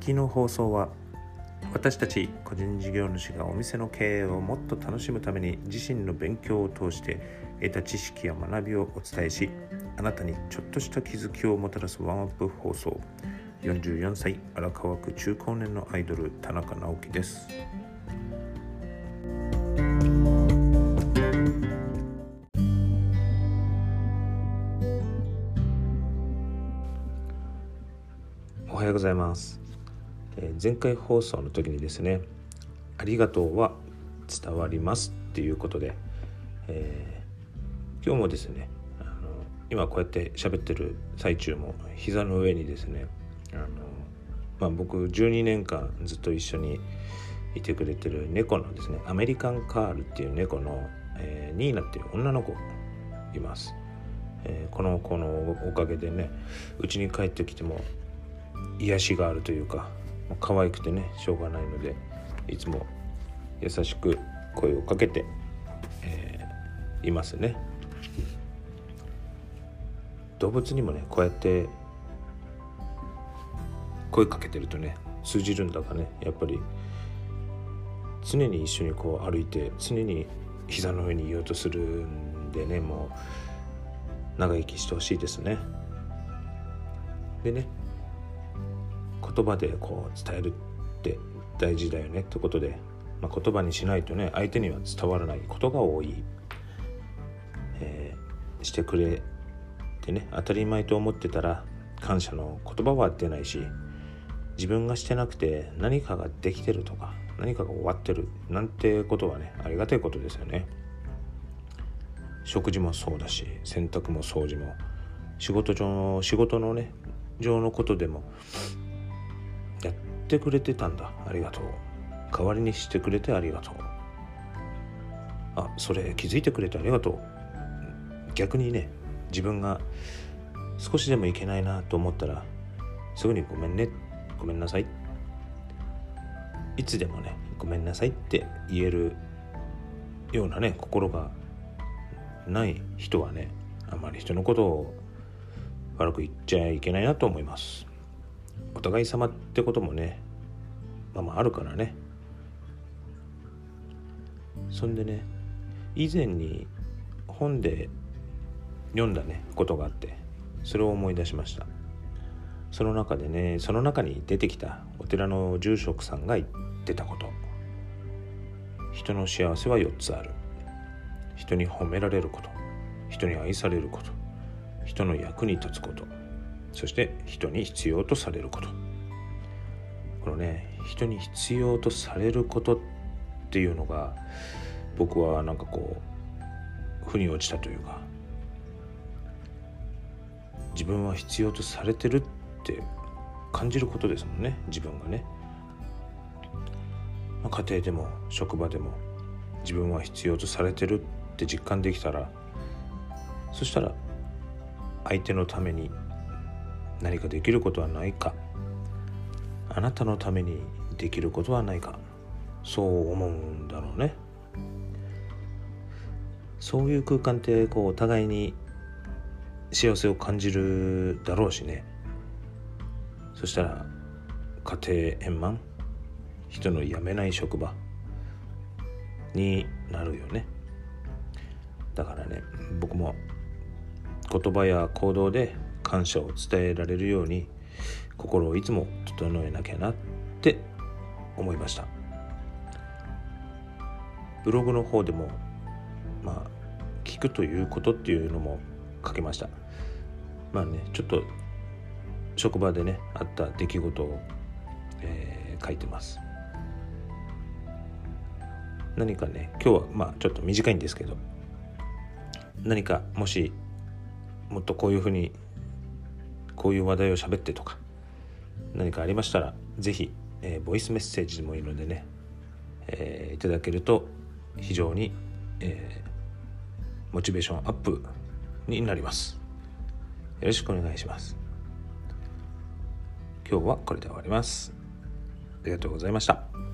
きの放送は私たち個人事業主がお店の経営をもっと楽しむために自身の勉強を通して得た知識や学びをお伝えしあなたにちょっとした気づきをもたらすワンアップ放送。44歳荒川区中高年のアイドル田中直樹です。おはようございます、前回放送の時にですね「ありがとうは伝わります」っていうことで、えー今日もですねあの今こうやって喋ってる最中も膝の上にですねあの、まあ、僕12年間ずっと一緒にいてくれてる猫のですねアメリカンカールっていう猫の、えーニーナっていう女の子います、えーこの子のおかげでねうちに帰ってきても癒しがあるというか可愛くてねしょうがないのでいつも優しく声をかけて、えーいますね。動物にもねこうやって声かけてるとね通じるんだかねやっぱり常に一緒にこう歩いて常に膝の上にいようとするんでねもう長生きしてほしいですね。でね言葉でこう伝えるって大事だよねってことで、まあ、言葉にしないとね相手には伝わらないことが多い、えーしてくれてね当たり前と思ってたら感謝の言葉は出ないし自分がしてなくて何かができてるとか何かが終わってるなんてことはねありがたいことですよね。食事もそうだし洗濯も掃除も仕事上の仕事のね上のことでもってくれてたんだ。ありがとう。代わりにしてくれてありがとう。あそれ気づいてくれてありがとう。逆にね自分が少しでもいけないなと思ったらすぐにごめんね。ごめんなさい。いつでもねごめんなさいって言えるようなね心がない人はねあまり人のことを悪く言っちゃいけないなと思います。お互い様ってこともねまあまああるからね。そんでね以前に本で読んだねことがあってそれを思い出しました。その中でねその中に出てきたお寺の住職さんが言ってたこと。人の幸せは4つある。人に褒められること。人に愛されること。人の役に立つこと。そして人に必要とされること。このね人に必要とされることっていうのが僕はなんかこう腑に落ちたというか自分は必要とされてるって感じることですもんね自分がね、まあ家庭でも職場でも自分は必要とされてるって実感できたらそしたら相手のために何かできることはないか。あなたのためにできることはないか。そう思うんだろうね。そういう空間ってこうお互いに幸せを感じるだろうしね。そしたら家庭円満。人の辞めない職場。になるよね。だからね僕も言葉や行動で感謝を伝えられるように心をいつも整えなきゃなって思いました。ブログの方でもまあ聞くということっていうのも書きました。まあねちょっと職場でねあった出来事を、えー書いてます。何かね今日はまあちょっと短いんですけど何かもしもっとこういうふうにこういう話題を喋ってとか何かありましたら是非、えーボイスメッセージでもいいのでね、えーいただけると非常に、えーモチベーションアップになります。よろしくお願いします。今日はこれで終わります。ありがとうございました。